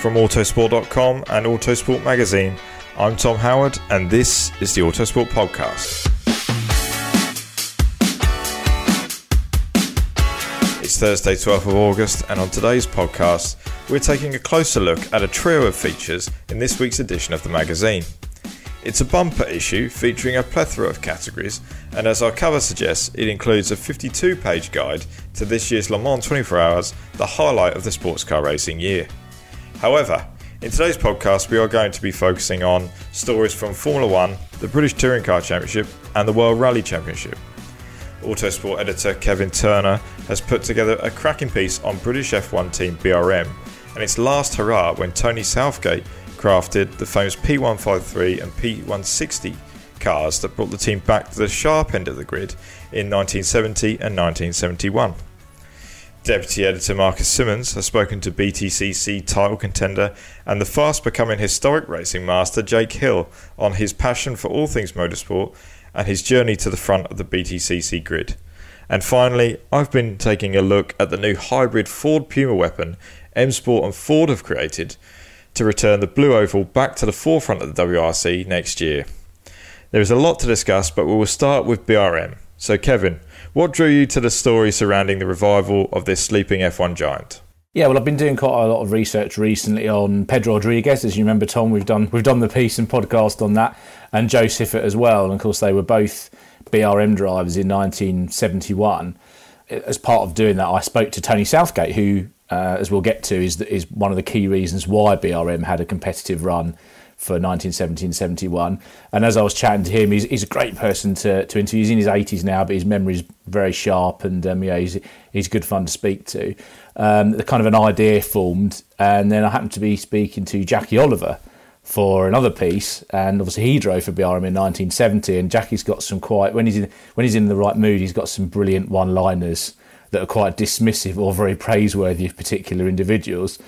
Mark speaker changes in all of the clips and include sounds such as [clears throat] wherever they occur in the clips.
Speaker 1: From Autosport.com and Autosport Magazine, I'm Tom Howard, and this is the Autosport Podcast. It's Thursday, 12th of August, and on today's podcast, we're taking a closer look at a trio of features in this week's edition of the magazine. It's a bumper issue featuring a plethora of categories, and as our cover suggests, it includes a 52 page guide to this year's Le Mans 24 Hours, the highlight of the sports car racing year. However, in today's podcast, we are going to be focusing on stories from Formula One, the British Touring Car Championship, and the World Rally Championship. Autosport editor Kevin Turner has put together a cracking piece on British F1 team BRM and its last hurrah when Tony Southgate crafted the famous P153 and P160 cars that brought the team back to the sharp end of the grid in 1970 and 1971. Deputy editor Marcus Simmons has spoken to BTCC title contender and the fast becoming historic racing master Jake Hill on his passion for all things motorsport and his journey to the front of the BTCC grid. And finally, I've been taking a look at the new hybrid Ford Puma weapon M Sport and Ford have created to return the Blue Oval back to the forefront of the WRC next year. There is a lot to discuss, but we will start with BRM. So, Kevin, what drew you to the story surrounding the revival of this sleeping F1 giant?
Speaker 2: Yeah, well, I've been doing quite a lot of research recently on Pedro Rodriguez. As you remember, Tom, we've done we've done the piece and podcast on that, and Jo Siffert as well. And of course, they were both BRM drivers in 1971. As part of doing that, I spoke to Tony Southgate, who, uh, as we'll get to, is is one of the key reasons why BRM had a competitive run for 1970-71. And as I was chatting to him, he's, he's a great person to, to interview. He's in his 80s now, but his memory is very sharp, and um, yeah, he's he's good fun to speak to. Um, the kind of an idea formed, and then I happened to be speaking to Jackie Oliver for another piece, and obviously he drove for BRM in 1970. And Jackie's got some quite when he's in when he's in the right mood, he's got some brilliant one-liners that are quite dismissive or very praiseworthy of particular individuals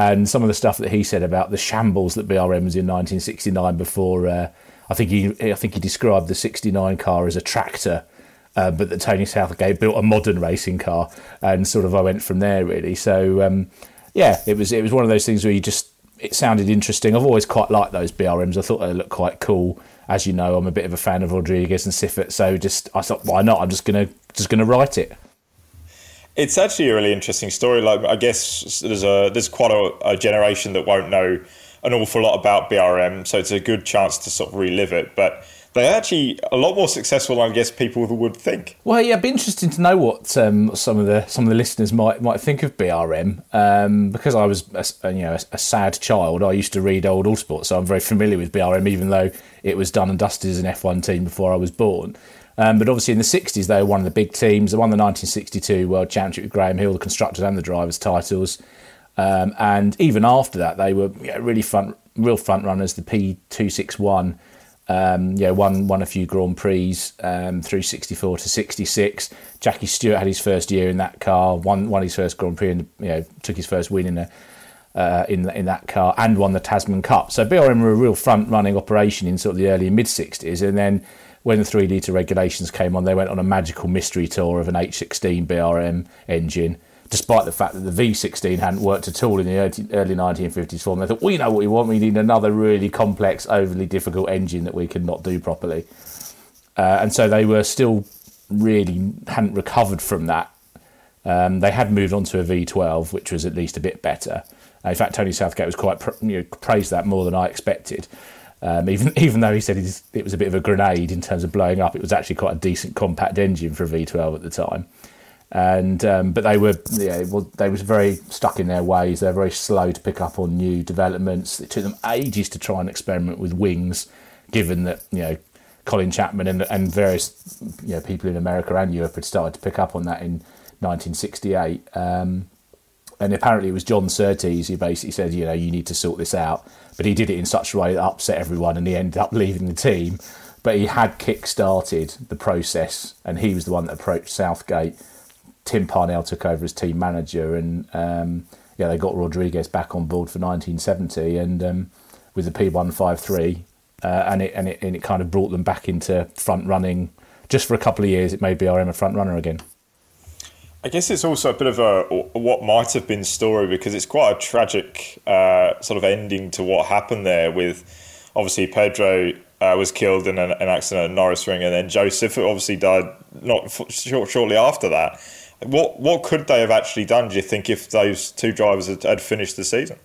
Speaker 2: and some of the stuff that he said about the shambles that BRM was in 1969 before. Uh, I think he I think he described the 69 car as a tractor. Uh, but that Tony Southgate built a modern racing car, and sort of I went from there really. So um, yeah, it was it was one of those things where you just it sounded interesting. I've always quite liked those BRMs. I thought they looked quite cool. As you know, I'm a bit of a fan of Rodriguez and Siffert, so just I thought, why not? I'm just gonna just gonna write it.
Speaker 1: It's actually a really interesting story. Like I guess there's a there's quite a, a, generation that won't know an awful lot about BRM, so it's a good chance to sort of relive it. But they're actually a lot more successful than I guess people would think.
Speaker 2: Well, yeah, it'd be interesting to know what um, some of the some of the listeners might might think of BRM um, because I was a, you know a, a, sad child. I used to read old Autosport, so I'm very familiar with BRM, even though it was done and dusted as an F1 team before I was born. Um, but obviously, in the 60s, they were one of the big teams. They won the 1962 World Championship with Graham Hill, the constructors and the drivers' titles. Um, and even after that, they were really front, real front runners. The P261 um, yeah, won won a few Grand Prix um, through '64 to '66. Jackie Stewart had his first year in that car, won won his first Grand Prix, and you know took his first win in a uh, in in that car, and won the Tasman Cup. So BRM were a real front running operation in sort of the early mid '60s, and then when the three litre regulations came on, they went on a magical mystery tour of an H16 BRM engine despite the fact that the V16 hadn't worked at all in the early, early 1950s form. They thought, we know what we want, we need another really complex, overly difficult engine that we could not do properly. Uh, and so they were still really hadn't recovered from that. Um, they had moved on to a V12, which was at least a bit better. In fact, Tony Southgate was quite you know, praised that more than I expected. Um, even [laughs] even though he said it was a bit of a grenade in terms of blowing up, it was actually quite a decent compact engine for a V12 at the time and um, but they were yeah well they was very stuck in their ways. They're very slow to pick up on new developments. It took them ages to try and experiment with wings, given that you know Colin Chapman and, and various you know people in America and Europe had started to pick up on that in 1968. Um, and apparently it was John Surtees who basically said, you know, you need to sort this out. But he did it in such a way that upset everyone, and he ended up [laughs] leaving the team. But he had kick-started the process, and he was the one that approached Southgate Tim Parnell took over as team manager, and um, yeah, they got Rodriguez back on board for 1970, and um, with the P153, uh, and it and it and it kind of brought them back into front running. Just for a couple of years, it made BRM a front runner again.
Speaker 1: I guess it's also a bit of a what might have been story because it's quite a tragic uh, sort of ending to what happened there. With obviously Pedro uh, was killed in an, an, accident at Norisring, and then Joseph obviously died not short, shortly after that. What what could they have actually done? Do you think if those two drivers had, had finished the season?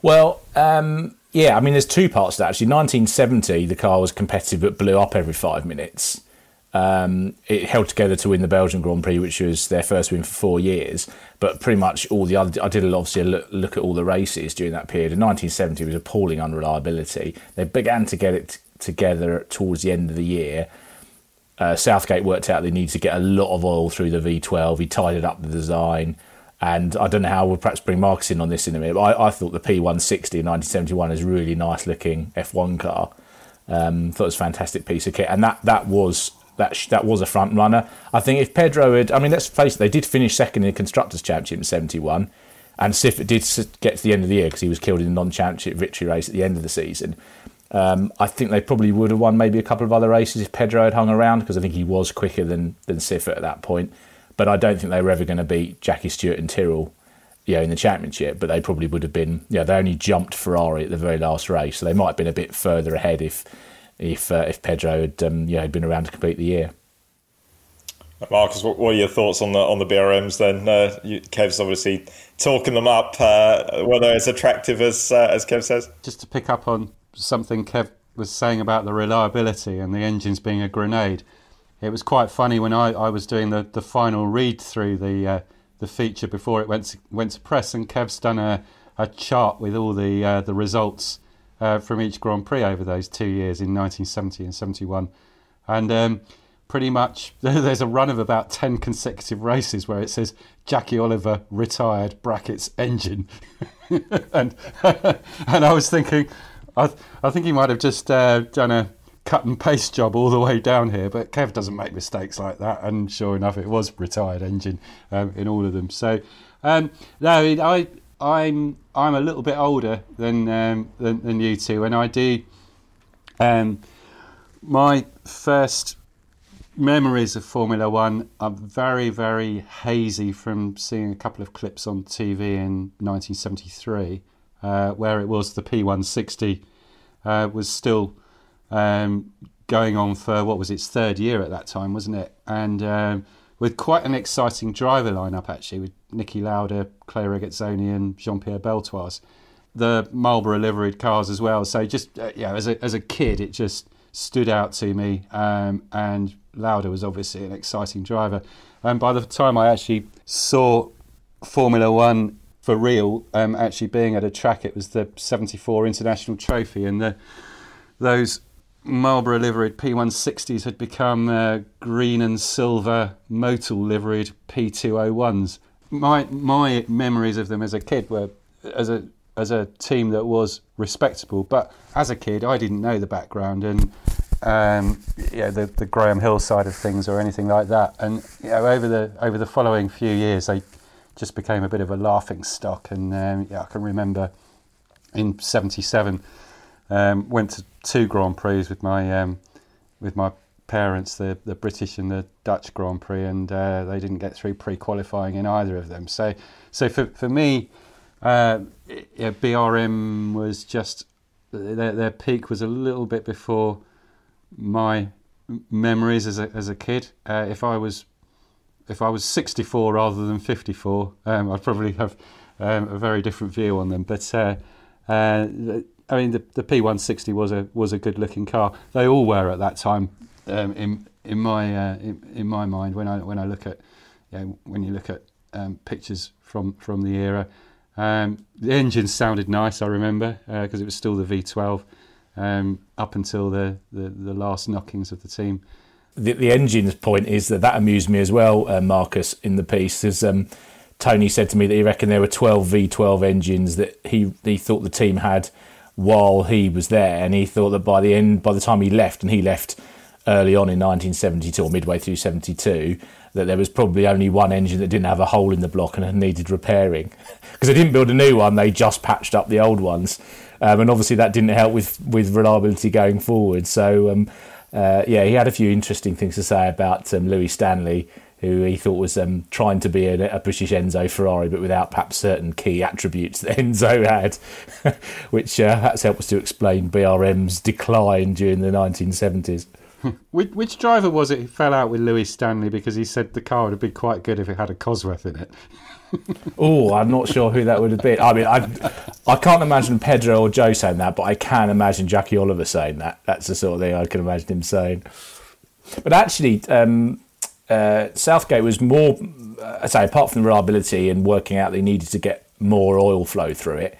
Speaker 2: Well, um, yeah. I mean, there's two parts to that. Actually, 1970, the car was competitive but blew up every five minutes. Um, it held together to win the Belgian Grand Prix, which was their first win for four years. But pretty much all the other, I did obviously look, look at all the races during that period. In 1970, was appalling unreliability. They began to get it together towards the end of the year uh, Southgate worked out they needed to get a lot of oil through the V12. He tidied up the design. And I don't know how we'll perhaps bring Marcus in on this in a minute, but I, I thought the P160 in 1971 is a really nice looking F1 car. Um, thought it was a fantastic piece of kit, and that that was that that was a front runner. I think if Pedro had, I mean, let's face it, they did finish second in the constructors' championship in '71, and Siffert did get to the end of the year because he was killed in the non-championship victory race at the end of the season. Um, I think they probably would have won maybe a couple of other races if Pedro had hung around because I think he was quicker than than Siffert at that point. But I don't think they were ever going to beat Jackie Stewart and Tyrrell, you know, in the championship. But they probably would have been. Yeah, they only jumped Ferrari at the very last race, so they might have been a bit further ahead if if uh, if Pedro had um, you know, had been around to complete the year.
Speaker 1: Marcus, what are your thoughts on the on the BRMs? Then uh, you, Kev's obviously talking them up. Uh, whether as attractive as uh, as Kev says.
Speaker 3: Just to pick up on something Kev was saying about the reliability and the engines being a grenade. It was quite funny when I, I was doing the, the final read through the uh, the feature before it went to, went to press, and Kev's done a, a chart with all the uh, the results uh, from each Grand Prix over those two years in 1970 and 71, and um, pretty much [laughs] there's a run of about 10 consecutive races where it says Jackie Oliver retired brackets engine, [laughs] and [laughs] and I was thinking I, th- I think he might have just uh, done a cut and paste job all the way down here, but Kev doesn't make mistakes like that. And sure enough, it was retired engine um, in all of them. So um, no, I I'm I'm a little bit older than um, than, than, you two, and I do. Um, my first memories of Formula One are very very hazy from seeing a couple of clips on TV in 1973 uh, where it was the P160 uh, was still um, going on for what was its third year at that time, wasn't it? And um, with quite an exciting driver lineup actually, with Niki Lauda, Clay Regazzoni, and Jean Pierre Beltoise. The Marlboro liveried cars as well. So just uh, yeah, as a as a kid, it just stood out to me. Um, and Lauda was obviously an exciting driver. And by the time I actually saw Formula One for real, um, actually being at a track, it was the 74 International Trophy, and the, those Marlboro liveried P160s had become uh, green and silver Motul liveried P201s. My my memories of them as a kid were as a as a team that was respectable, but as a kid I didn't know the background and um, yeah the the Graham Hill side of things or anything like that. And you know, over the over the following few years they just became a bit of a laughing stock. And um, yeah, I can remember in '77 um, went to two Grand Prix with my um, with my parents, the the British and the Dutch Grand Prix, and uh, they didn't get through pre-qualifying in either of them. So, so for for me, uh, yeah, BRM was just their their peak was a little bit before my memories as a as a kid. Uh, if I was if I was 64 rather than 54, um, I'd probably have um, a very different view on them. But uh, uh, I mean, the, the P160 was a was a good looking car. They all were at that time. Um, in in my uh, in, in, my mind, when I when I look at you know, when you look at um, pictures from from the era, um, the engine sounded nice. I remember because uh, it was still the V12 um, up until the, the, the last knockings of the team.
Speaker 2: The, the engine's point is that that amused me as well, uh, Marcus, in the piece. Is um, Tony said to me that he reckoned there were 12 V12 engines that he he thought the team had while he was there, and he thought that by the end, by the time he left, and he left early on in 1972 or midway through 72, that there was probably only one engine that didn't have a hole in the block and needed repairing [laughs] because they didn't build a new one; they just patched up the old ones, um, and obviously that didn't help with with reliability going forward. So. Um, uh, yeah, he had a few interesting things to say about um, Louis Stanley who he thought was um, trying to be a, a, British Enzo Ferrari, but without perhaps certain key attributes that [laughs] Enzo had, [laughs] which uh, perhaps helps to explain BRM's decline during the 1970s. [laughs]
Speaker 3: which, which, driver was it who fell out with Louis Stanley because he said the car would have been quite good if it had a Cosworth in it? [laughs]
Speaker 2: oh, I'm not sure who that would have been. I mean, I, I can't imagine Pedro or Jo saying that, but I can imagine Jackie Oliver saying that. That's the sort of thing I can imagine him saying. But actually, um, uh, Southgate was more, uh, I say, apart from the reliability and working out they needed to get more oil flow through it.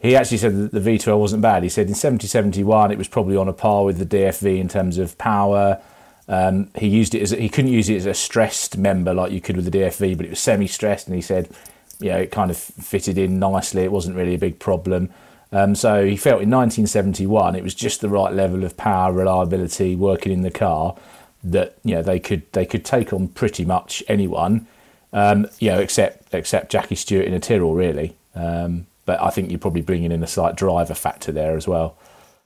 Speaker 2: He actually said that the V12 wasn't bad. He said in 70 71 it was probably on a par with the DFV in terms of power. Um, he used it as he couldn't use it as a stressed member like you could with the DFV, but it was semi-stressed, and he said, you know, it kind of fitted in nicely. It wasn't really a big problem. Um, so he felt in 1971 it was just the right level of power, reliability, working in the car that you know they could they could take on pretty much anyone, um, you know, except except Jackie Stewart in a Tyrrell really. Um, but I think you're probably bringing in a slight driver factor there as well.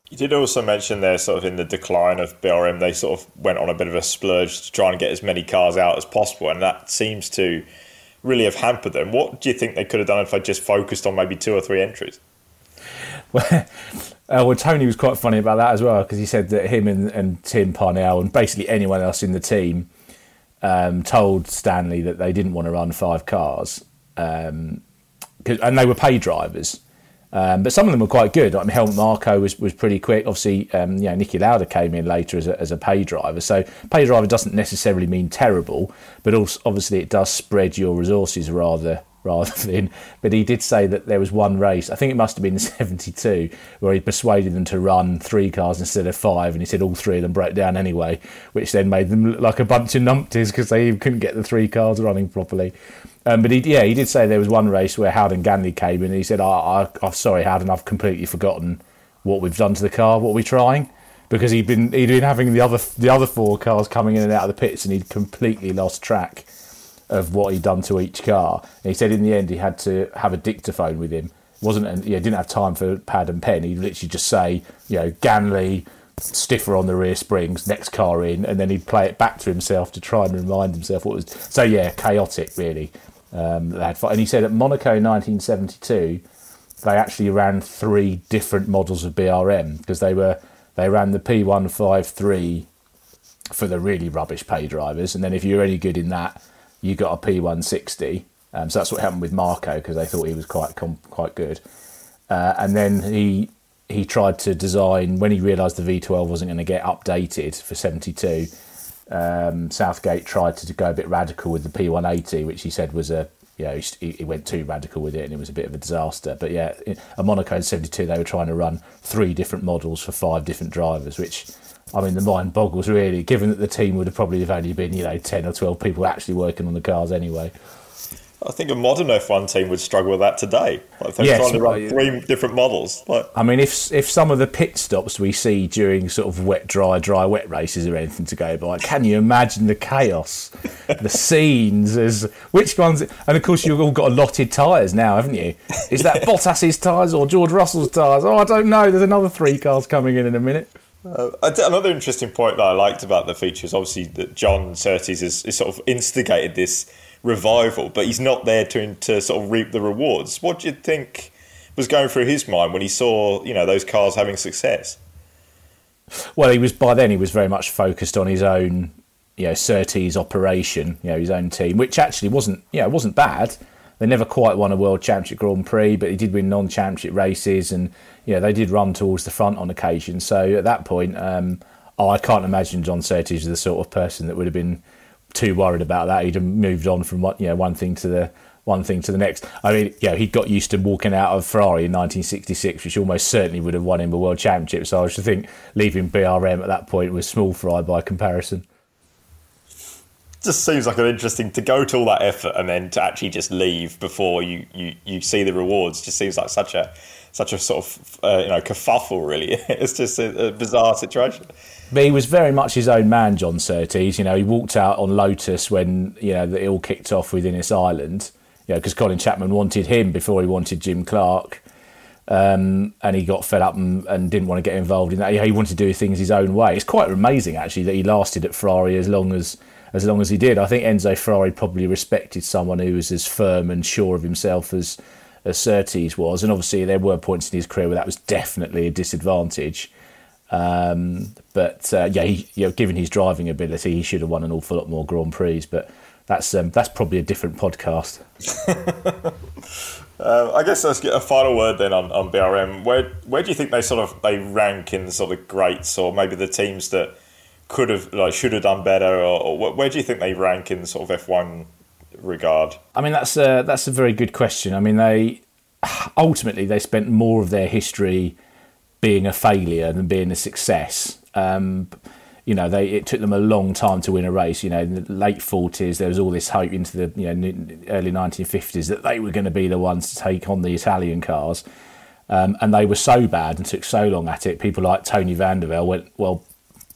Speaker 1: You did also mention there, sort of in the decline of BRM, they sort of went on a bit of a splurge to try and get as many cars out as possible, and that seems to really have hampered them. What do you think they could have done if they just focused on maybe two or three entries?
Speaker 2: Well, [laughs] uh, well, Tony was quite funny about that as well because he said that him and, and Tim Parnell and basically anyone else in the team um, told Stanley that they didn't want to run five cars, um, and they were pay drivers. Um, but some of them were quite good. I mean, Helmut Marko was, was pretty quick. Obviously, um, you know, Niki Lauda came in later as a, as a pay driver. So pay driver doesn't necessarily mean terrible, but also obviously it does spread your resources rather rather [laughs] than. But he did say that there was one race, I think it must have been in 72, where he persuaded them to run three cars instead of five. And he said all three of them broke down anyway, which then made them look like a bunch of numpties because they couldn't get the three cars running properly. Um, but he, yeah, he did say there was one race where Howden Ganley came in and he said, I, oh, sorry, Howden, I've completely forgotten what we've done to the car, what we're trying. Because he'd been he'd been having the other the other four cars coming in and out of the pits, and he'd completely lost track of what he'd done to each car. And he said in the end he had to have a dictaphone with him. wasn't and yeah, didn't have time for pad and pen. He'd literally just say, you know, Ganley, stiffer on the rear springs, next car in, and then he'd play it back to himself to try and remind himself what was. So yeah, chaotic really. Um, they had. And he said at Monaco 1972, they actually ran three different models of BRM because they were they ran the P153 for the really rubbish pay drivers, and then if you're any good in that, you got a P160. Um, so that's what happened with Marko because they thought he was quite quite good. Uh, and then he he tried to design when he realised the V12 wasn't going to get updated for 72. Um, Southgate tried to go a bit radical with the P180, which he said was a you know, he, he, went too radical with it and it was a bit of a disaster. But yeah, at Monaco in 72, they were trying to run three different models for five different drivers, which, I mean, the mind boggles really, given that the team would have probably have only been, you know, 10 or 12 people actually working on the cars anyway.
Speaker 1: I think a modern F1 team would struggle with that today. Like they're yes, trying to run three different models. Like,
Speaker 2: I mean, if if some of the pit stops we see during sort of wet, dry, dry, wet races or anything to go by, can you imagine the chaos, the scenes? As which ones? And of course, you've all got allotted tyres now, haven't you? Is that [laughs] Bottas's tyres or George Russell's tyres? Oh, I don't know. There's another three cars coming in in a minute.
Speaker 1: Uh, another interesting point that I liked about the feature is obviously that John Surtees has, has sort of instigated this revival, but he's not there to to sort of reap the rewards. What do you think was going through his mind when he saw you know those cars having success?
Speaker 2: Well, he was by then he was very much focused on his own, you know, Surtees operation, you know, his own team, which actually wasn't, you know, wasn't bad. They never quite won a World Championship Grand Prix, but he did win non-championship races, and you know they did run towards the front on occasion. So at that point, um, oh, I can't imagine John Surtees was the sort of person that would have been too worried about that. He'd have moved on from what you know one thing to the one thing to the next. I mean, yeah, he got used to walking out of Ferrari in 1966, which almost certainly would have won him a world championship. So I should think leaving BRM at that point was small fry by comparison.
Speaker 1: Just seems like an interesting to go to all that effort and then to actually just leave before you, you, you see the rewards. Just seems like such a such a sort of uh, you know kerfuffle. Really, [laughs] it's just a, a bizarre situation.
Speaker 2: But he was very much his own man, John Surtees. You know, he walked out on Lotus when you know it all kicked off with Innes Ireland. You know, because Colin Chapman wanted him before he wanted Jim Clark, um, and he got fed up and, and, didn't want to get involved in that. He wanted to do things his own way. It's quite amazing actually that he lasted at Ferrari as long as as long as he did. I think Enzo Ferrari probably respected someone who was as firm and sure of himself as as Surtees was, and obviously there were points in his career where that was definitely a disadvantage. Um, but uh, yeah, he, you know, given his driving ability, he should have won an awful lot more Grand Prix. But that's um, that's probably a different podcast. [laughs]
Speaker 1: uh, I guess let's get a final word then on, on BRM. Where where do you think they sort of they rank in the sort of greats, or maybe the teams that could have like should have done better, or, or where do you think they rank in sort of F one regard?
Speaker 2: I mean, that's a, that's a very good question. I mean, they ultimately they spent more of their history being a failure than being a success. Um, you know, they it took them a long time to win a race. You know, in the late forties, there was all this hope into the you know early nineteen fifties that they were going to be the ones to take on the Italian cars, um, and they were so bad and took so long at it. People like Tony Vandervell went, well,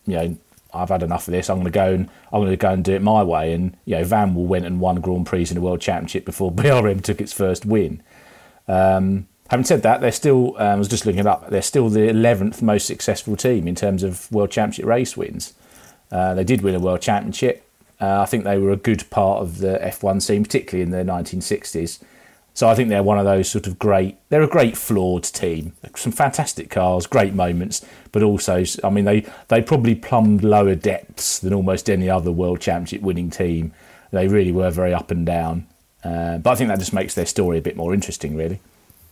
Speaker 2: you know, I've had enough of this. I'm going to go and I'm going to go and do it my way. And you know, Vanwall went and won Grand Prix in the World Championship before [laughs] BRM took its first win. Um, Having said that, they're still, um, I was just looking it up, they're still the 11th most successful team in terms of World Championship race wins. Uh, they did win a World Championship. Uh, I think they were a good part of the F1 scene, particularly in the 1960s. So I think they're one of those sort of great, they're a great flawed team. Some fantastic cars, great moments, but also, I mean, they, they probably plumbed lower depths than almost any other World Championship winning team. They really were very up and down. Uh, but I think that just makes their story a bit more interesting, really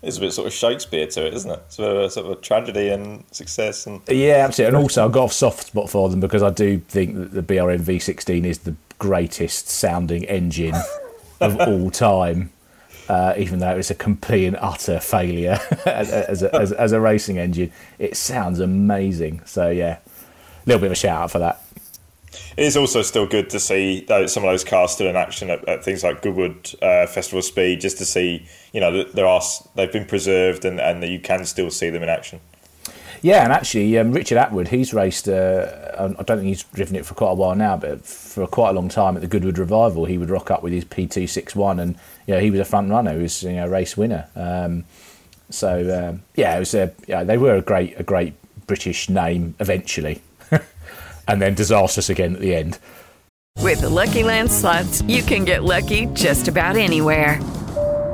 Speaker 1: It's a bit sort of Shakespeare to it, isn't it? Sort of a, sort of a tragedy and success. And
Speaker 2: yeah, absolutely. And also, I've got a soft spot for them because I do think that the BRM V16 is the greatest sounding engine of [laughs] all time. Uh, even though it's a complete and utter failure [laughs] as, a, as, as a racing engine, it sounds amazing. So yeah, a little bit of a shout out for that.
Speaker 1: It is also still good to see those, some of those cars still in action at, at things like Goodwood uh, Festival Speed, just to see you know there are they've been preserved and, and you can still see them in action.
Speaker 2: Yeah, and actually, um, Richard Attwood, he's raced. Uh, I don't think he's driven it for quite a while now, but for quite a long time at the Goodwood Revival, he would rock up with his P261, and you know he was a front runner, he was you know, a race winner. Um, so um, yeah, it was a, yeah, they were a great a great British name eventually [laughs] and then disastrous again at the end.
Speaker 4: With the Lucky Land slots, you can get lucky just about anywhere.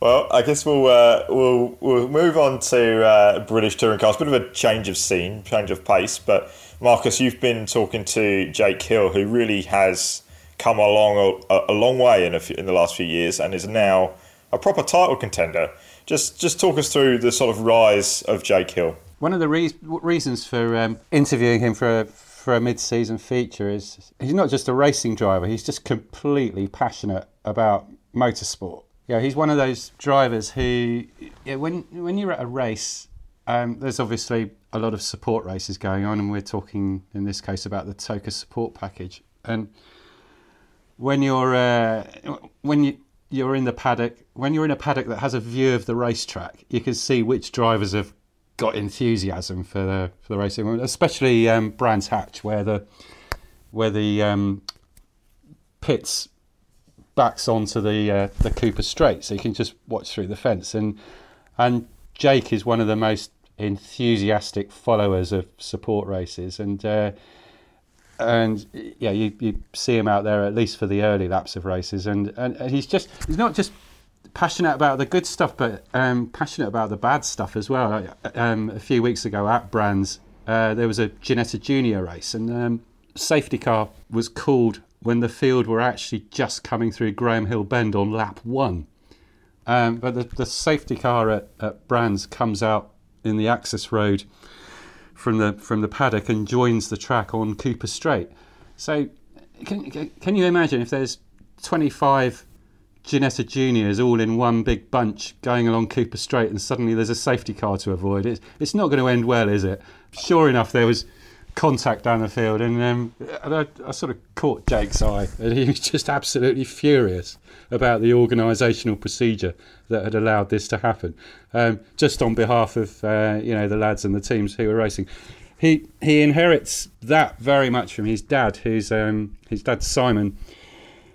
Speaker 1: Well, I guess we'll uh, we'll we'll move on to uh, British touring cars. Bit of a change of scene, change of pace. But Marcus, you've been talking to Jake Hill, who really has come along a, a long way in, few, in the last few years, and is now a proper title contender. Just just talk us through the sort of rise of Jake Hill.
Speaker 3: One of the re- reasons for um, interviewing him for a, for a mid-season feature is he's not just a racing driver; he's just completely passionate about motorsport yeah, he's one of those drivers who, yeah, when when you're at a race, um, there's obviously a lot of support races going on, and we're talking in this case about the TOCA support package. And when you're uh, when you you're in the paddock, when you're in a paddock that has a view of the racetrack, you can see which drivers have got enthusiasm for the for the racing, especially um, Brands Hatch, where the where the um, pits backs onto the uh, the Cooper Straight, so you can just watch through the fence. And and Jake is one of the most enthusiastic followers of support races, and uh, and yeah, you, you see him out there at least for the early laps of races, and, and, and he's just he's not just passionate about the good stuff, but um, passionate about the bad stuff as well. Um, a few weeks ago at Brands, uh, there was a Ginetta Junior race, and um, safety car was called when the field were actually just coming through Graham Hill Bend on lap one. Um, but the, the safety car at, at Brands comes out in the access road from the from the paddock and joins the track on Cooper Straight. So can can you imagine if there's 25 Ginetta Juniors all in one big bunch going along Cooper Straight and suddenly there's a safety car to avoid? It's, it's not going to end well, is it? Sure enough, there was contact down the field, and, um, I, I, sort of caught Jake's eye, and he [laughs] was just absolutely furious about the organisational procedure that had allowed this to happen. Um, just on behalf of uh, you know the lads and the teams who were racing, he he inherits that very much from his dad, who's um, his dad Simon,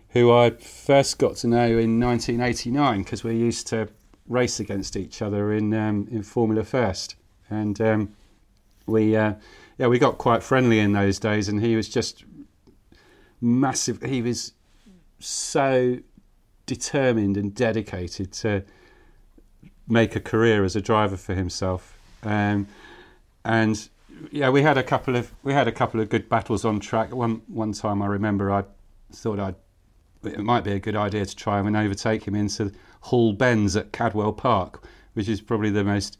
Speaker 3: who I first got to know in 1989 because we used to race against each other in um, in Formula First, and um, we. Uh, yeah, we got quite friendly in those days, and he was just massive. He was so determined and dedicated to make a career as a driver for himself. Um, and yeah, we had a couple of we had a couple of good battles on track. One one time I remember I thought I'd it might be a good idea to try and overtake him into Hall Bends at Cadwell Park, which is probably the most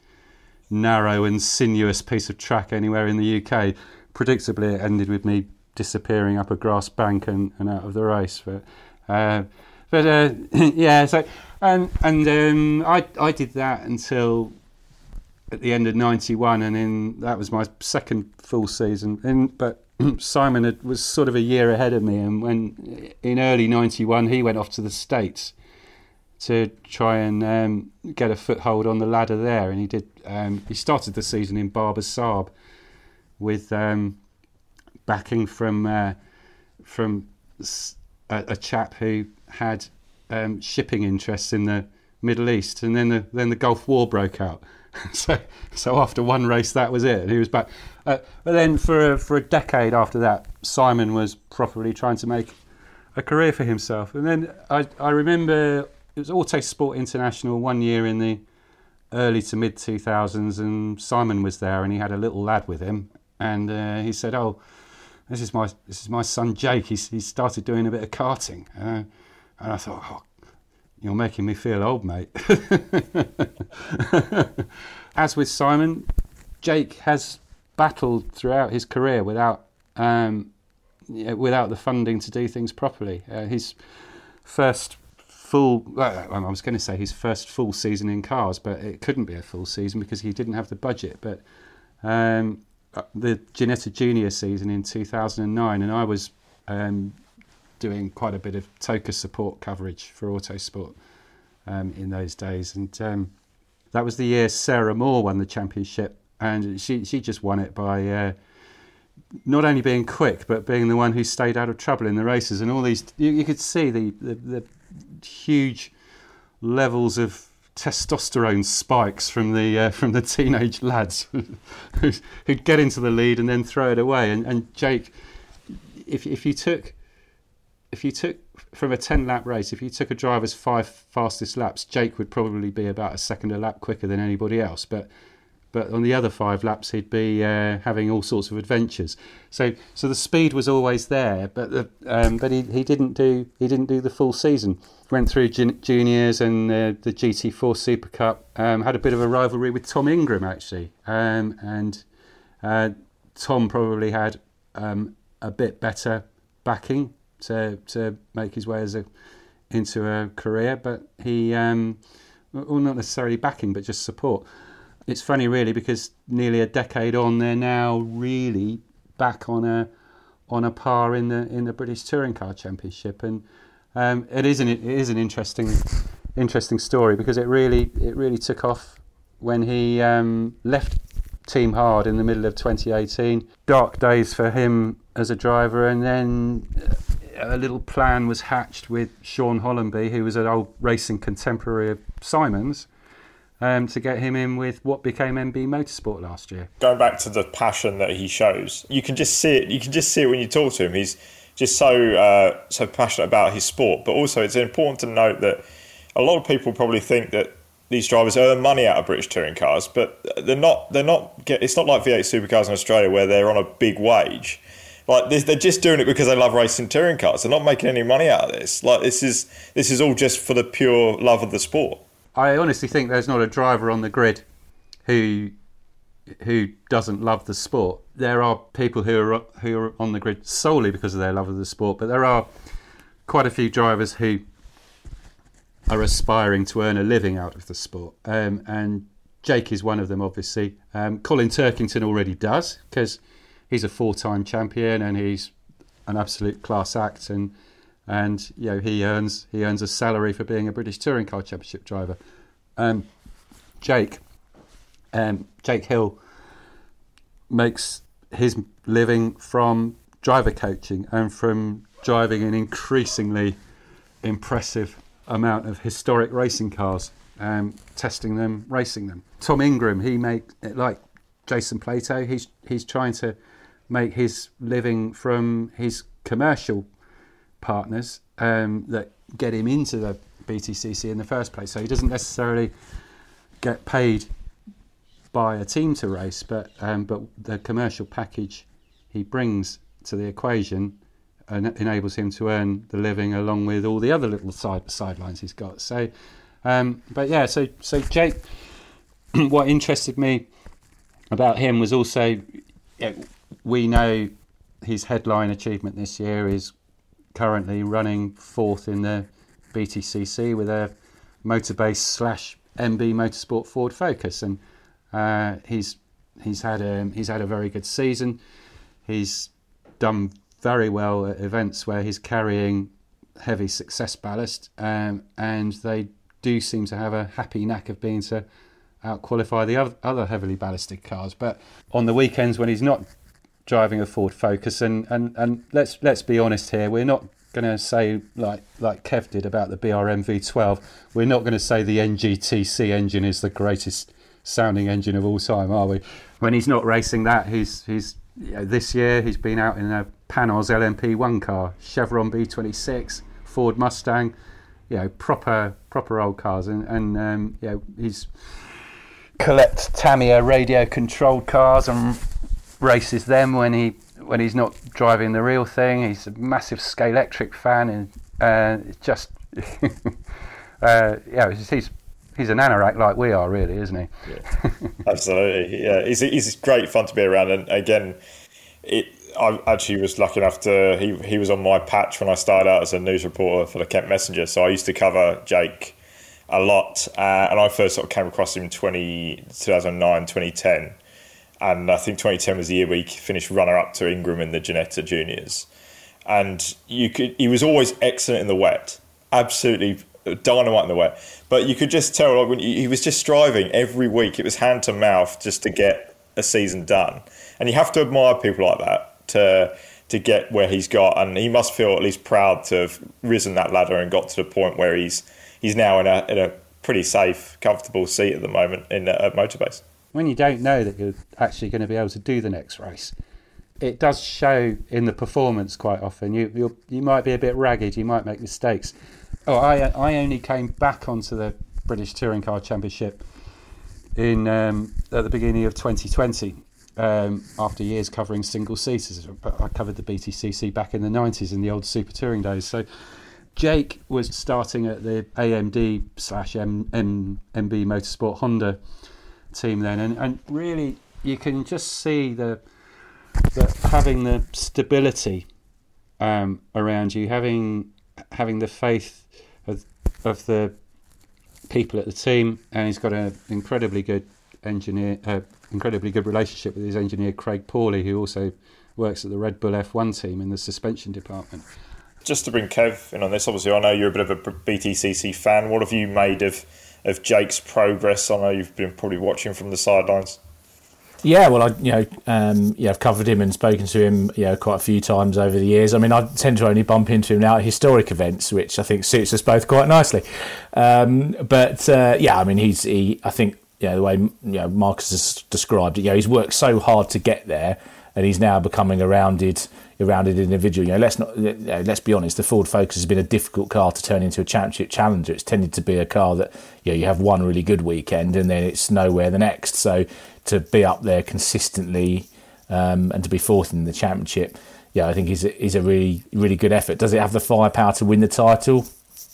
Speaker 3: narrow and sinuous piece of track anywhere in the UK. Predictably, it ended with me disappearing up a grass bank and, and out of the race. But uh, but uh, [laughs] yeah, so and and um, I I did that until at the end of '91, and then that was my second full season. And but [clears throat] Simon had, was sort of a year ahead of me, and when in early '91 he went off to the states to try and um, get a foothold on the ladder there. And he did. Um, he started the season in Barber Saab with um, backing from uh, from a, a, chap who had um, shipping interests in the Middle East, and then the then the Gulf War broke out. [laughs] so so after one race, that was it. And he was back. Uh, but then for a, for a decade after that, Simon was properly trying to make a career for himself. And then I I remember it was Autosport International one year in the early to mid 2000s, and Simon was there, and he had a little lad with him, and uh, he said, "Oh, this is my this is my son Jake. He's he started doing a bit of karting," uh, and I thought, "Oh, you're making me feel old, mate." [laughs] As with Simon, Jake has battled throughout his career without um, without the funding to do things properly. Uh, his first full. I was going to say his first full season in cars, but it couldn't be a full season because he didn't have the budget. But um, uh, the Ginetta Junior season in 2009, and I was um, doing quite a bit of TOCA support coverage for Autosport um, in those days, and um, that was the year Sarah Moore won the championship, and she she just won it by. Uh, not only being quick, but being the one who stayed out of trouble in the races, and all these you, you could see the, the, the huge levels of testosterone spikes from the uh, from the teenage lads [laughs] who'd get into the lead and then throw it away. And, and Jake if if you took if you took from a 10 lap race, if you took a driver's five fastest laps, Jake would probably be about a second a lap quicker than anybody else. But but on the other five laps, he'd be uh, having all sorts of adventures. So so the speed was always there, but the, um, but he, he didn't do he didn't do the full season. Went through juniors and uh, the GT4 Super Cup. Um, had a bit of a rivalry with Tom Ingram actually, um, and uh, Tom probably had um, a bit better backing to to make his way as a into a career, but he um, well not necessarily backing, but just support. It's funny really because nearly a decade on, they're now really back on a on a par in the in the British Touring Car Championship, and um, it is an it is an interesting interesting story because it really it really took off when he um, left Team Hard in the middle of 2018. Dark days for him as a driver, and then a little plan was hatched with Shaun Hollamby, who was an old racing contemporary of Simon's, um, to get him in with what became MB Motorsport last year.
Speaker 1: Going back to the passion that he shows, you can just see it. You can just see it when you talk to him. He's just so uh, so passionate about his sport. But also, it's important to note that a lot of people probably think that these drivers earn money out of British touring cars, but they're not. They're not. Get, it's not like V8 supercars in Australia where they're on a big wage. Like they're just doing it because they love racing touring cars. They're not making any money out of this. Like this is this is all just for the pure love of the sport.
Speaker 3: I honestly think there's not a driver on the grid who who doesn't love the sport. There are people who are who are on the grid solely because of their love of the sport, but there are quite a few drivers who are aspiring to earn a living out of the sport. Um, and Jake is one of them, obviously. Um, Colin Turkington already does because he's a four-time champion and he's an absolute class act and and you know he earns he earns a salary for being a British Touring Car Championship driver. Um, Jake, um, Jake Hill makes his living from driver coaching and from driving an increasingly impressive amount of historic racing cars, um, testing them, racing them. Tom Ingram, he make like Jason Plato, he's he's trying to make his living from his commercial partners um, that get him into the BTCC in the first place. So he doesn't necessarily get paid by a team to race, but um, but the commercial package he brings to the equation enables him to earn the living along with all the other little side sidelines he's got. So, um, but yeah, so so Jake, [clears throat] what interested me about him was also we know his headline achievement this year is currently running fourth in the BTCC with a motorbase slash MB Motorsport Ford Focus, and uh, he's he's had a he's had a very good season. He's done very well at events where he's carrying heavy success ballast, um, and they do seem to have a happy knack of being to outqualify the other heavily ballasted cars. But on the weekends when he's not driving a Ford Focus, and, and, and let's let's be honest here, we're not going to say like like Kev did about the BRM V12. We're not going to say the NGTC engine is the greatest sounding engine of all time, are we? When he's not racing that, he's he's you know, this year he's been out in a Panoz LMP1 car, Chevron B26, Ford Mustang, you know, proper proper old cars, and and um, you know, he's collects Tamiya radio controlled cars and races them when he when he's not driving the real thing. He's a massive Scalextric fan, and uh, just [laughs] uh, yeah, he's he's an anorak like we are, really, isn't he?
Speaker 1: Yeah, absolutely. Yeah, he's he's great fun to be around, and again, it. I actually was lucky enough to he he was on my patch when I started out as a news reporter for the Kent Messenger, so I used to cover Jake a lot, uh, and I first sort of came across him in 20, 2009, 2010 and I think 2010 was the year he finished runner up to Ingram in the Ginetta Juniors. And you could, he was always excellent in the wet, absolutely uh, dynamite in the wet. But you could just tell like, when he was just striving every week. It was hand to mouth just to get a season done. And you have to admire people like that to to get where he's got. And he must feel at least proud to have risen that ladder and got to the point where he's he's now in a in a pretty safe, comfortable seat at the moment in uh, a, a motorbase
Speaker 3: when you don't know that you're actually going to be able to do the next race, it does show in the performance quite often. You you you might be a bit ragged, you might make mistakes. Oh, I I only came back onto the British Touring Car Championship in um, at the beginning of 2020 um, after years covering single seaters. I covered the BTCC back in the 90s in the old Super Touring days. So Jake was starting at the AMD slash MB Motorsport Honda team then, and, and really you can just see the, the having the stability um, around you, having having the faith of of the people at the team, and he's got an incredibly good engineer, uh, incredibly good relationship with his engineer Craig Pawley, who also works at the Red Bull F1 team in the suspension department
Speaker 1: just to bring Kev in on this, obviously, I know you're a bit of a BTCC fan. What have you made of of Jake's progress? I know you've been probably watching from the sidelines.
Speaker 2: Yeah, well, I you know um, yeah I've covered him and spoken to him you know quite a few times over the years. I mean, I tend to only bump into him now at historic events, which I think suits us both quite nicely. Um, but uh, yeah, I mean, he's he I think you know the way you know Marcus has described it. You know, he's worked so hard to get there, and he's now becoming a rounded rounded individual. You know, let's not you know, let's be honest. The Ford Focus has been a difficult car to turn into a championship challenger. It's tended to be a car that you know, you have one really good weekend and then it's nowhere the next. So to be up there consistently um, and to be fourth in the championship, yeah, I think is a, is a really really good effort. Does it have the firepower to win the title?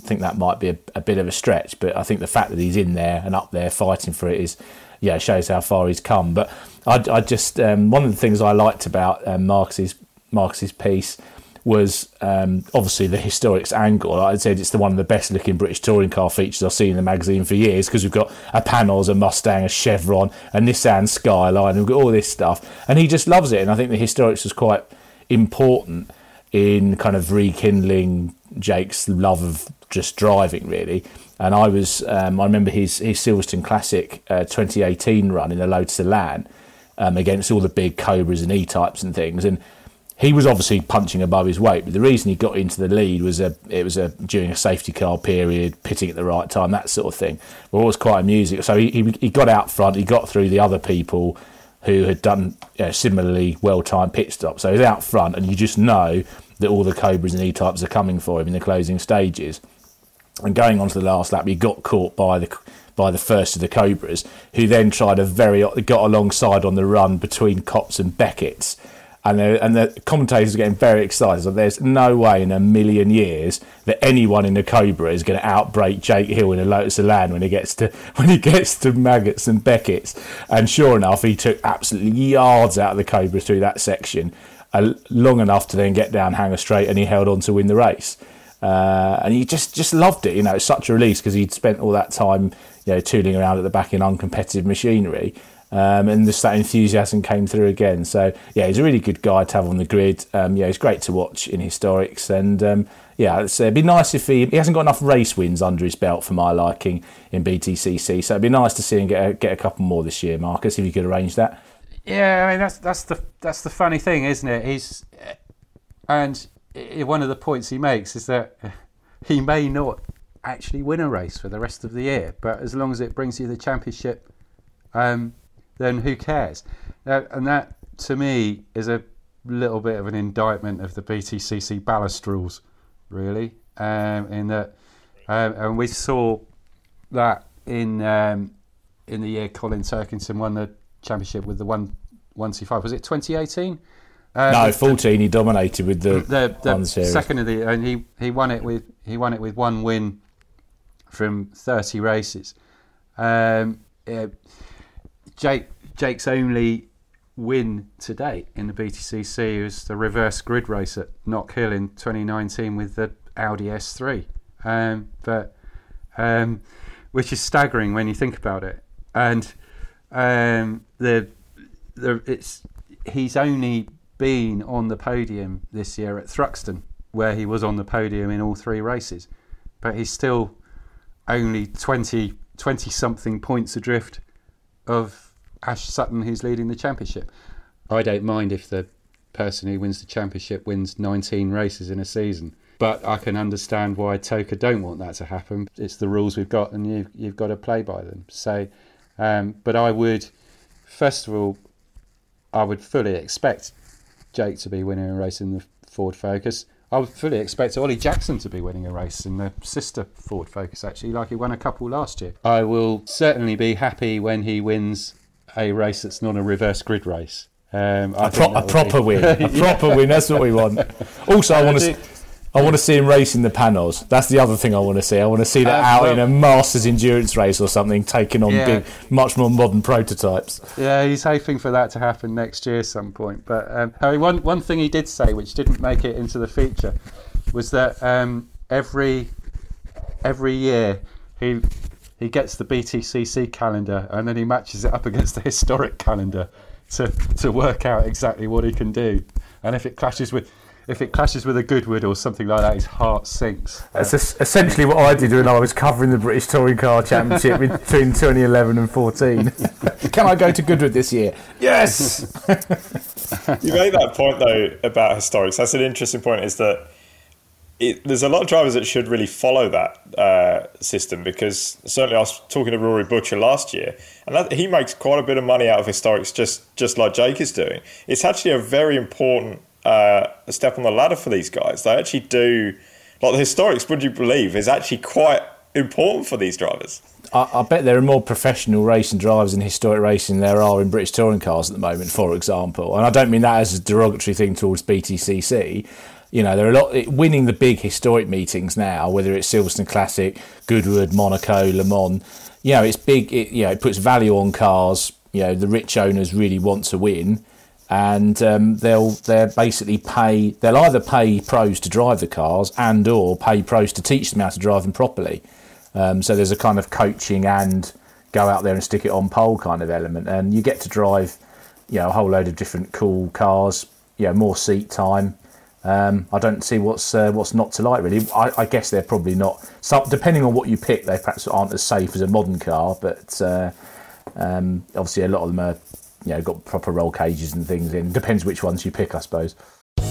Speaker 2: I think that might be a, a bit of a stretch, but I think the fact that he's in there and up there fighting for it is, yeah, shows how far he's come. But I, I just um, one of the things I liked about um, Marcus's Marcus's piece was um, obviously the historics angle. Like I said it's the one of the best looking British touring car features I've seen in the magazine for years because we've got a Panoz, a Mustang, a Chevron, a Nissan Skyline, we've got all this stuff, and he just loves it. And I think the historics was quite important in kind of rekindling Jake's love of just driving, really. And I was, um, I remember his his Silverstone Classic uh, 2018 run in the Lotus Elan um, against all the big Cobras and E types and things, and he was obviously punching above his weight, but the reason he got into the lead was a it was a during a safety car period, pitting at the right time, that sort of thing. It was quite amusing. So he, he, he got out front, he got through the other people who had done you know, similarly well timed pit stops. So he's out front, and you just know that all the Cobras and E types are coming for him in the closing stages. And going on to the last lap, he got caught by the by the first of the Cobras, who then tried a very got alongside on the run between Copse and Beckett's and the, and the commentators are getting very excited. So there's no way in a million years that anyone in the Cobra is going to outbrake Jake Hill in a Lotus Elan when he gets to [laughs] when he gets to Maggotts and Beckett's. And sure enough, he took absolutely yards out of the Cobra through that section, uh, long enough to then get down Hangar Straight, and he held on to win the race. Uh, and he just just loved it. You know, it's such a release because he'd spent all that time, you know, tooling around at the back in uncompetitive machinery. Um, and just that enthusiasm came through again. So yeah, he's a really good guy to have on the grid. Um, yeah, he's great to watch in historics, and um, yeah, uh, it'd be nice if he he hasn't got enough race wins under his belt for my liking in BTCC. So it'd be nice to see him get a, get a couple more this year, Marcus, if you could arrange that.
Speaker 3: Yeah, I mean that's that's the that's the funny thing, isn't it? He's and one of the points he makes is that [laughs] he may not actually win a race for the rest of the year, but as long as it brings you the championship. Um, then who cares? Uh, and that, to me, is a little bit of an indictment of the BTCC ballast rules, really. Um, in that, um, and we saw that in um, in the year Colin Turkington won the championship with the one one two five. Was it 2018?
Speaker 2: Uh, no, 14. The, he dominated with the,
Speaker 3: the, the second of the, and he, he won it with he won it with one win from 30 races. Um, Jake Jake's only win to date in the BTCC was the reverse grid race at Knockhill in 2019 with the Audi S3, um, but um, which is staggering when you think about it. And um, the the it's he's only been on the podium this year at Thruxton, where he was on the podium in all three races, but he's still only 20 20 something points adrift of Ash Sutton, who's leading the championship. I don't mind if the person who wins the championship wins 19 races in a season, but I can understand why TOCA don't want that to happen. It's the rules we've got, and you've, you've got to play by them. So, um, but I would, first of all, I would fully expect Jake to be winning a race in the Ford Focus. I would fully expect Ollie Jackson to be winning a race in the sister Ford Focus, actually, like he won a couple last year. I will certainly be happy when he wins a race that's not a reverse grid race. Um,
Speaker 2: a, pro- a proper be... win, a [laughs] proper win. That's what we want. Also, I want to. I want to see him racing the Panoz. That's the other thing I want to see. I want to see that um, out well, in a Masters endurance race or something, taking on yeah. big, much more modern prototypes.
Speaker 3: Yeah, he's hoping for that to happen next year some point. But um, Harry, one one thing he did say, which didn't make it into the feature, was that um, every every year he he gets the BTCC calendar and then he matches it up against the historic calendar to to work out exactly what he can do. And if it clashes with if it clashes with a Goodwood or something like that, his heart sinks.
Speaker 2: That's essentially what I did when I was covering the British Touring Car Championship [laughs] between 2011 and 14. [laughs] Can I go to Goodwood this year? Yes! [laughs]
Speaker 1: you made that point, though, about historics. That's an interesting point, is that it, there's a lot of drivers that should really follow that uh, system because certainly I was talking to Rory Butcher last year, and that, he makes quite a bit of money out of historics, just just like Jake is doing. It's actually a very important uh, step on the ladder for these guys. They actually do, like the historics, would you believe, is actually quite important for these drivers.
Speaker 2: I, I, bet there are more professional racing drivers in historic racing than there are in British touring cars at the moment, for example. And I don't mean that as a derogatory thing towards BTCC. You know, there are a lot winning the big historic meetings now, whether it's Silverstone Classic, Goodwood, Monaco, Le Mans. You know, it's big. It, you know, it puts value on cars. You know, the rich owners really want to win and um, they'll they'll basically pay they'll either pay pros to drive the cars and or pay pros to teach them how to drive them properly. Um, so there's a kind of coaching and go out there and stick it on pole kind of element, and you get to drive you know a whole load of different cool cars. You know more seat time. Um, I don't see what's uh, what's not to like really. I, I, guess they're probably not. So depending on what you pick, they perhaps aren't as safe as a modern car, but uh, um, obviously a lot of them are you know, got proper roll cages and things in. Depends which ones you pick, I suppose.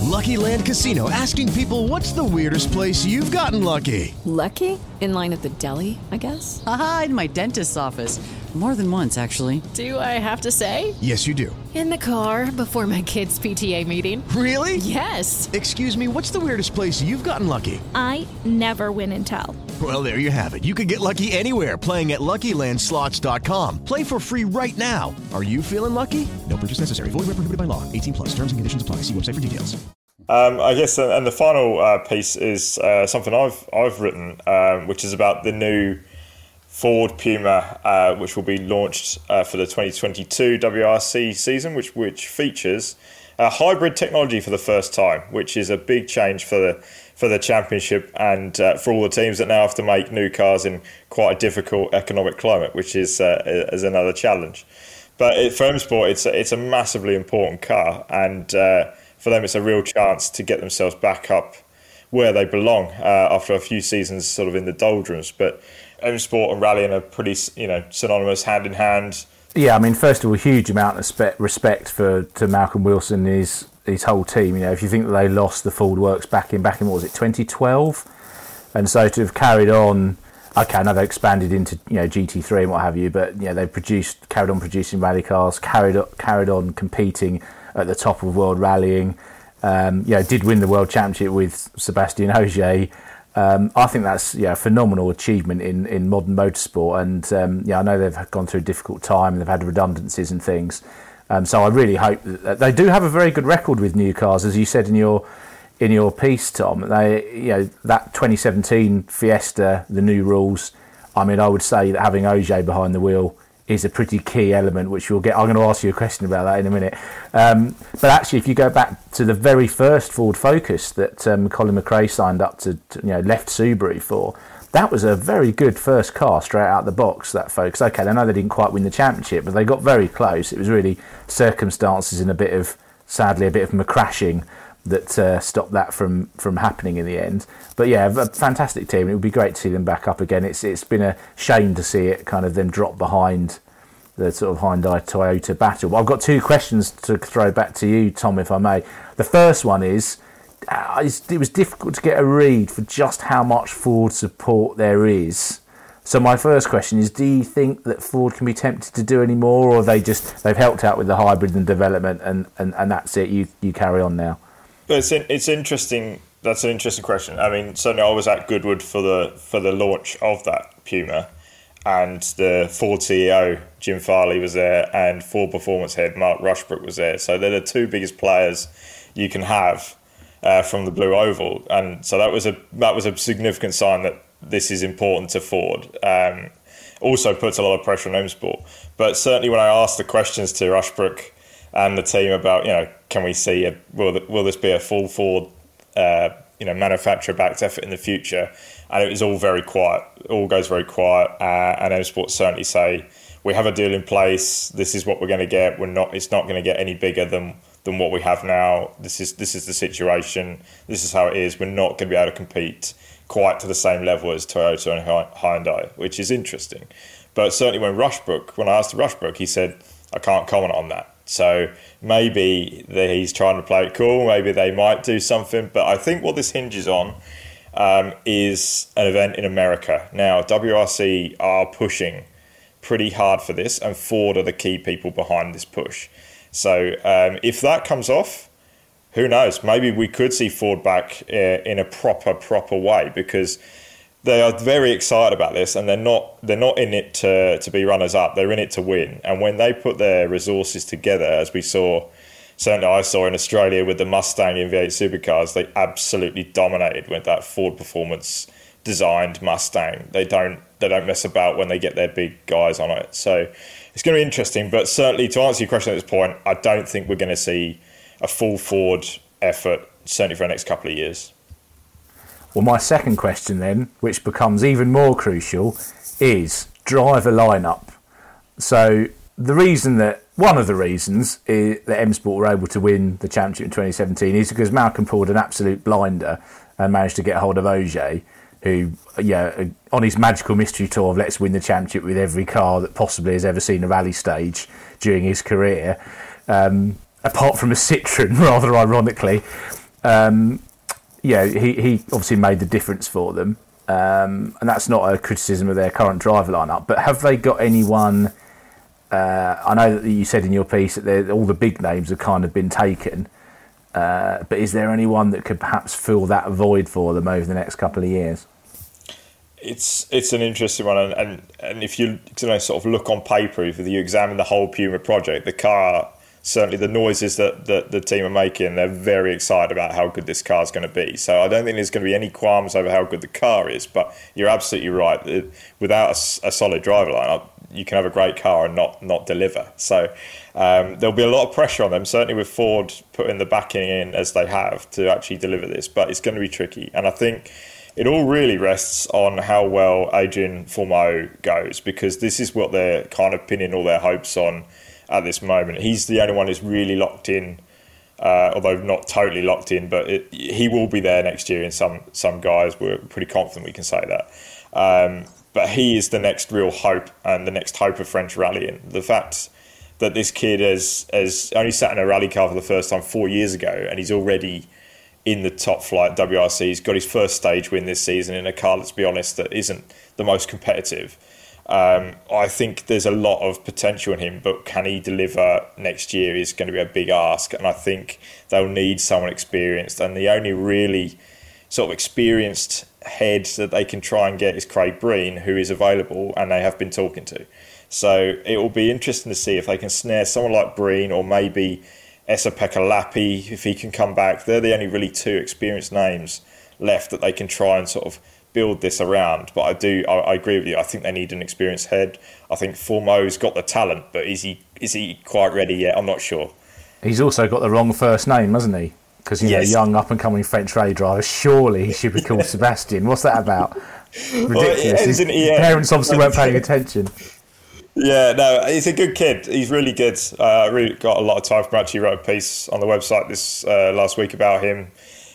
Speaker 5: Lucky Land Casino asking people what's the weirdest place you've gotten lucky?
Speaker 6: Lucky? In line at the deli, I guess?
Speaker 7: Aha, in my dentist's office. More than once, actually.
Speaker 6: Do I have to say?
Speaker 5: Yes, you do.
Speaker 6: In the car before my kids' PTA meeting.
Speaker 5: Really?
Speaker 6: Yes.
Speaker 5: Excuse me, what's the weirdest place you've gotten lucky?
Speaker 8: I never win and tell.
Speaker 5: Well, there you have it. You can get lucky anywhere playing at LuckyLandSlots.com. Play for free right now. Are you feeling lucky? No purchase necessary. Void where prohibited by law. 18 plus. Terms and conditions apply. See website for details.
Speaker 1: Um, I guess, and the final uh, piece is uh, something I've I've written, um, which is about the new Ford Puma, uh, which will be launched uh, for the 2022 WRC season, which which features hybrid technology for the first time, which is a big change for the for the championship and uh, for all the teams that now have to make new cars in quite a difficult economic climate, which is uh, is another challenge. But it, for M Sport, it's a, it's a massively important car, and uh, for them, it's a real chance to get themselves back up where they belong after a few seasons sort of in the doldrums. But M Sport and rallying are pretty, you know, synonymous, hand in hand.
Speaker 2: Yeah, I mean, first of all, huge amount of respect for to Malcolm Wilson and his his whole team. You know, if you think that they lost the Ford Works back in back in what was it, 2012, and so to have carried on. Okay, I know they expanded into you know GT3 and what have you, but you know they produced, carried on producing rally cars, carried carried on competing at the top of world rallying. Um, you know, did win the world championship with Sebastian Ogier um, I think that's yeah, a phenomenal achievement in, in modern motorsport. And um, yeah, I know they've gone through a difficult time and they've had redundancies and things. Um, so I really hope that they do have a very good record with new cars, as you said in your in your piece, Tom. They you know that 2017 Fiesta, the new rules. I mean, I would say that having Ogier behind the wheel is a pretty key element, which we'll get. I'm going to ask you a question about that in a minute. Um, but actually, if you go back to the very first Ford Focus that um, Colin McRae signed up to, to, you know, left Subaru for, that was a very good first car straight out of the box. That Focus. Okay, I know they didn't quite win the championship, but they got very close. It was really circumstances and a bit of, sadly, a bit of crashing that uh, stopped that from from happening in the end. But yeah, a fantastic team. It would be great to see them back up again. It's it's been a shame to see it kind of then drop behind the sort of Hyundai Toyota battle. But I've got two questions to throw back to you, Tom, if I may. The first one is. Uh, it was difficult to get a read for just how much Ford support there is So my first question is: Do you think that Ford can be tempted to do any more, or they just they've helped out with the hybrid and development, and, and, and that's it? You you carry on now.
Speaker 1: It's in, it's interesting. That's an interesting question. I mean, certainly I was at Goodwood for the for the launch of that Puma, and the Ford CEO Jim Farley was there, and Ford Performance Head Mark Rushbrook was there. So they're the two biggest players you can have uh, from the Blue Oval, and so that was a that was a significant sign that this is important to Ford. Um, also puts a lot of pressure on M Sport, but certainly when I asked the questions to Rushbrook and the team about you know can we see a, will will this be a full Ford uh, you know manufacturer backed effort in the future, and it was all very quiet. All goes very quiet, uh, and M Sport certainly say we have a deal in place. This is what we're going to get. We're not. It's not going to get any bigger than than what we have now. This is this is the situation. This is how it is. We're not going to be able to compete quite to the same level as Toyota and Hyundai, which is interesting. But certainly when Rushbrook, when I asked Rushbrook, he said, I can't comment on that. So maybe he's trying to play it cool. Maybe they might do something. But I think what this hinges on um, is an event in America. Now, WRC are pushing pretty hard for this, and Ford are the key people behind this push. So um, if that comes off, who knows? Maybe we could see Ford back uh, in a proper, proper way because they are very excited about this, and they're not they're not in it to to be runners up. They're in it to win. And when they put their resources together, as we saw, certainly I saw in Australia with the Mustang in V8 supercars, they absolutely dominated with that Ford Performance designed Mustang. They don't they don't mess about when they get their big guys on it. So it's going to be interesting. But certainly, to answer your question at this point, I don't think we're going to see a full Ford effort, certainly for the next couple of years.
Speaker 2: Well, my second question then, which becomes even more crucial, is driver lineup. So the reason that one of the reasons that M Sport were able to win the championship in 2017 is because Malcolm pulled an absolute blinder and managed to get hold of Ogier, who, yeah, on his magical mystery tour of let's win the championship with every car that possibly has ever seen a rally stage during his career. Um, apart from a Citroen, [laughs] rather ironically. Um, yeah, he, he obviously made the difference for them. Um, and that's not a criticism of their current driver lineup. But have they got anyone? Uh, I know that you said in your piece that all the big names have kind of been taken. Uh, but is there anyone that could perhaps fill that void for them over the next couple of years?
Speaker 1: It's it's an interesting one, and and, and if you, you know, sort of look on paper, if you examine the whole Puma project, the car certainly the noises that, that the team are making, they're very excited about how good this car is going to be. So I don't think there's going to be any qualms over how good the car is. But you're absolutely right. Without a, a solid driver lineup, you can have a great car and not not deliver. So um, there'll be a lot of pressure on them. Certainly with Ford putting the backing in as they have to actually deliver this, but it's going to be tricky. And I think it all really rests on how well Adrian Fourmaux goes because this is what they're kind of pinning all their hopes on at this moment. He's the only one who's really locked in, uh, although not totally locked in, but it, he will be there next year in some some guys. We're pretty confident we can say that. Um, but he is the next real hope and the next hope of French rallying. The fact that this kid has, has only sat in a rally car for the first time four years ago and he's already in the top flight WRC. He's got his first stage win this season in a car, let's be honest, that isn't the most competitive. Um, I think there's a lot of potential in him, but can he deliver next year is going to be a big ask. And I think they'll need someone experienced. And the only really sort of experienced head that they can try and get is Craig Breen, who is available and they have been talking to. So it will be interesting to see if they can snare someone like Breen or maybe Esa-Pekka if he can come back. They're the only really two experienced names left that they can try and sort of build this around. But I do, I, I, agree with you. I think they need an experienced head. I think Fourmaux's got the talent, but is he is he quite ready yet? I'm not sure.
Speaker 2: He's also got the wrong first name, hasn't he? Because he's yes. a young up and coming French rally driver. Surely he should be called [laughs] Sebastian. What's that about? Ridiculous. Well, His parents obviously weren't paying [laughs] attention.
Speaker 1: Yeah, no, he's a good kid. He's really good. Uh, I really got a lot of time from actually wrote a piece on the website this uh, last week about him.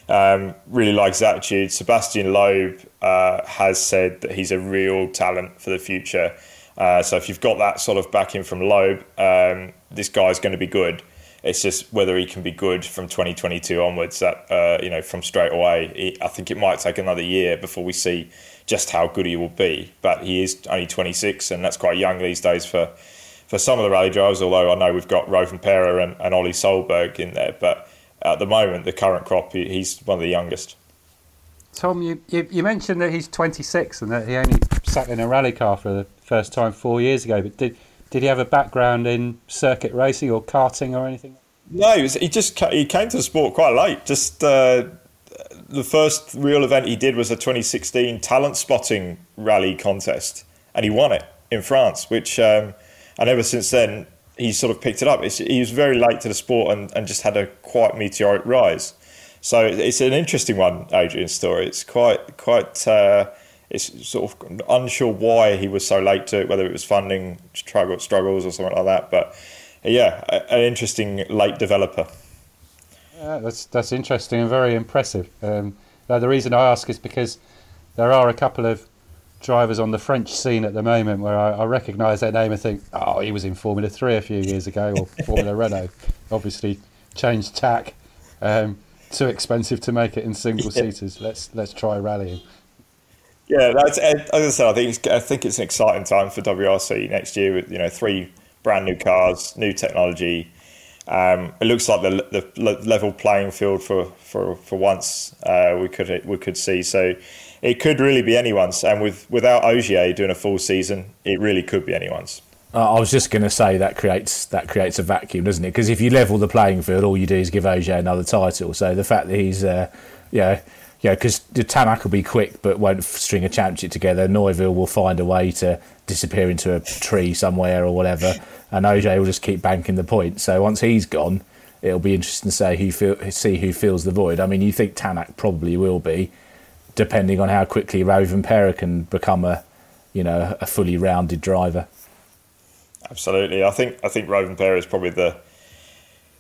Speaker 1: Um, really likes his attitude. Sebastian Loeb uh, has said that he's a real talent for the future. Uh, so if you've got that sort of backing from Loeb, um, this guy's going to be good. It's just whether he can be good from 2022 onwards. That uh, you know, from straight away, he, I think it might take another year before we see just how good he will be. But he is only 26, and that's quite young these days for for some of the rally drivers. Although I know we've got Rovanperä and, and Ollie Solberg in there, but at the moment, the current crop, he's one of the youngest.
Speaker 3: Tom, you, you, you, mentioned that he's 26 and that he only sat in a rally car for the first time four years ago. But did did he have a background in circuit racing or karting or anything?
Speaker 1: No, he, was, he just he came to the sport quite late. Just uh, the first real event he did was a 2016 talent spotting rally contest, and he won it in France. Which um, and ever since then he sort of picked it up. It's, he was very late to the sport and, and just had a quite meteoric rise. So it's an interesting one, Adrian's story. It's quite quite. Uh, it's sort of unsure why he was so late to it, whether it was funding struggles or something like that. But yeah, an interesting late developer.
Speaker 3: Yeah, that's that's interesting and very impressive. Um, the reason I ask is because there are a couple of drivers on the French scene at the moment where I, I recognise their name and think, oh, he was in Formula Three a few years ago or Formula [laughs] Renault. Obviously, changed tack. Um, too expensive to make it in single seaters. Let's let's try rallying.
Speaker 1: Yeah, that's as I said. I think I think it's an exciting time for WRC next year. With you know three brand new cars, new technology. Um, it looks like the, the level playing field for for for once uh, we could we could see. So it could really be anyone's. And with without Ogier doing a full season, it really could be anyone's.
Speaker 2: I was just going to say that creates that creates a vacuum, doesn't it? Because if you level the playing field, all you do is give Ogier another title. So the fact that he's, uh, yeah, yeah, because Tanak will be quick but won't string a championship together. Neuville will find a way to disappear into a tree somewhere or whatever, and Ogier will just keep banking the points. So once he's gone, it'll be interesting to say who feel, see who fills the void. I mean, you think Tanak probably will be, depending on how quickly Rovanperä can become a, you know, a fully rounded driver.
Speaker 1: Absolutely, I think I think Rovanperä is probably the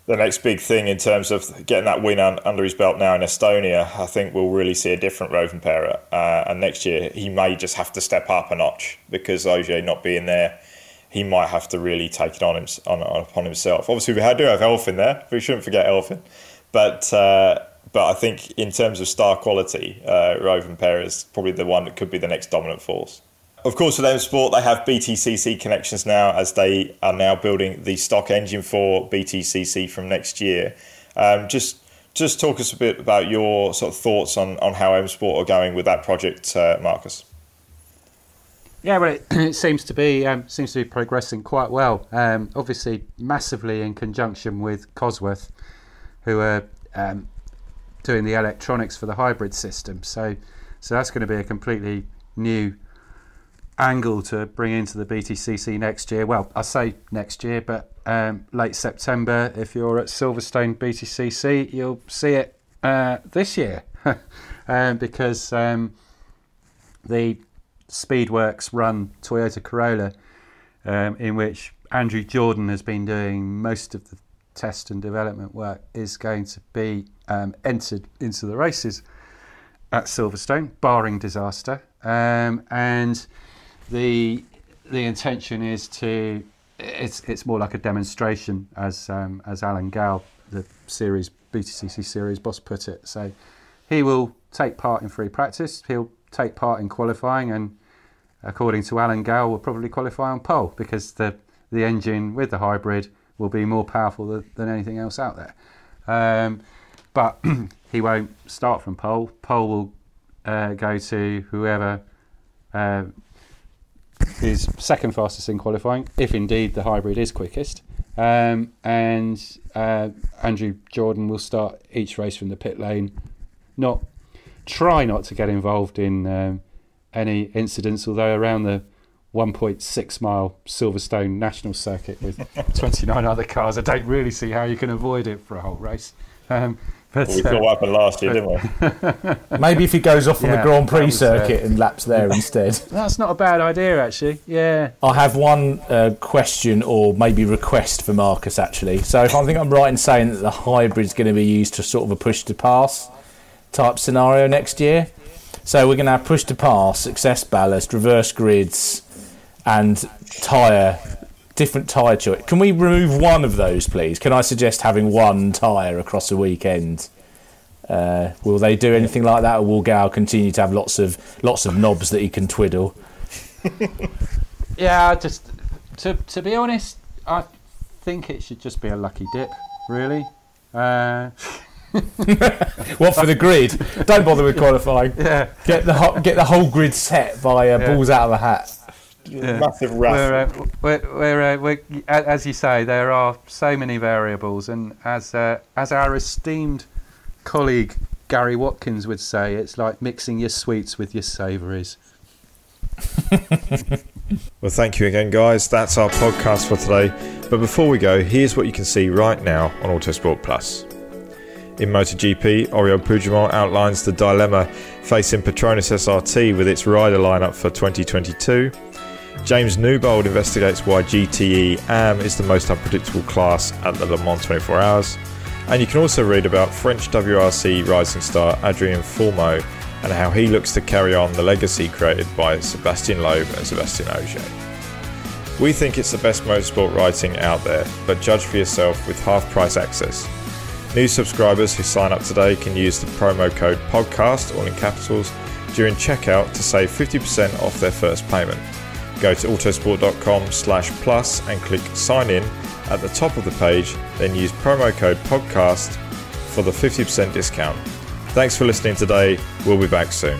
Speaker 1: the next big thing in terms of getting that win under his belt now in Estonia. I think we'll really see a different Rovanperä, uh, and next year he may just have to step up a notch because Ogier not being there. He might have to really take it on, him, on, on upon himself. Obviously, we do have Elfyn there. We shouldn't forget Elfyn, but uh, but I think in terms of star quality, uh, Rovanperä is probably the one that could be the next dominant force. Of course, with M Sport, they have BTCC connections now as they are now building the stock engine for BTCC from next year. Um, just just talk us a bit about your sort of thoughts on, on how M Sport are going with that project, uh, Marcus.
Speaker 3: Yeah, well, it, [clears throat] it seems to be um, seems to be progressing quite well. Um, obviously, massively in conjunction with Cosworth, who are um, doing the electronics for the hybrid system. So, so that's going to be a completely new angle to bring into the BTCC next year. Well, I say next year, but um, late September. If you're at Silverstone BTCC, you'll see it uh, this year [laughs] um, because um, the Speedworks run Toyota Corolla, um, in which Andrew Jordan has been doing most of the test and development work, is going to be um, entered into the races at Silverstone, barring disaster. Um, and the the intention is to it's it's more like a demonstration as um, as Alan Gow, the series BTCC series boss put it. So he will take part in free practice. He'll take part in qualifying, and according to Alan Gow, will probably qualify on pole because the the engine with the hybrid will be more powerful than, than anything else out there. Um, but [clears throat] he won't start from pole. Pole will uh, go to whoever uh, is second fastest in qualifying, if indeed the hybrid is quickest. Um, and uh, Andrew Jordan will start each race from the pit lane. Not try not to get involved in um, any incidents, although around the 1.6 mile Silverstone National Circuit with [laughs] 29 other cars, I don't really see how you can avoid it for a whole race. Um,
Speaker 1: but, we saw what happened last year, didn't
Speaker 2: we? [laughs] Maybe if he goes off on yeah, the Grand Prix circuit uh, and laps there instead. [laughs]
Speaker 3: That's not a bad idea, actually. Yeah.
Speaker 2: I have one uh, question or maybe request for Marcus, actually. So if I think I'm right in saying that the hybrid is going to be used to sort of a push to pass type scenario next year. So we're going to have push to pass, success ballast, reverse grids, and tyre different tyre choice. Can we remove one of those, please? Can I suggest having one tyre across the weekend? Uh, will they do anything like that, or will Gow continue to have lots of lots of knobs that he can twiddle? [laughs]
Speaker 3: Yeah, just to to be honest, I think it should just be a lucky dip, really. Uh, [laughs]
Speaker 2: What for the grid? Don't bother with qualifying.
Speaker 3: Yeah.
Speaker 2: Get the ho- get the whole grid set by uh,
Speaker 3: Yeah.
Speaker 2: balls out of a hat.
Speaker 1: Massive
Speaker 3: We're, uh, we're, we're, uh, we're, as you say, there are so many variables, and as uh, as our esteemed colleague Gary Watkins would say, it's like mixing your sweets with your savouries. [laughs]
Speaker 1: Well, thank you again, guys. That's our podcast for today. But before we go, here's what you can see right now on Autosport Plus. In MotoGP, Oriol Puigdemont outlines the dilemma facing Petronas SRT with its rider lineup for 2022. James Newbold investigates why GTE AM is the most unpredictable class at the Le Mans 24 Hours. And you can also read about French WRC rising star Adrian Fourmaux and how he looks to carry on the legacy created by Sebastian Loeb and Sebastian Ogier. We think it's the best motorsport writing out there, but judge for yourself with half price access. New subscribers who sign up today can use the promo code PODCAST, all in capitals, during checkout to save 50% off their first payment. Go to autosport.com slash plus and click sign in at the top of the page, then use promo code PODCAST for the 50% discount. Thanks for listening today. We'll be back soon.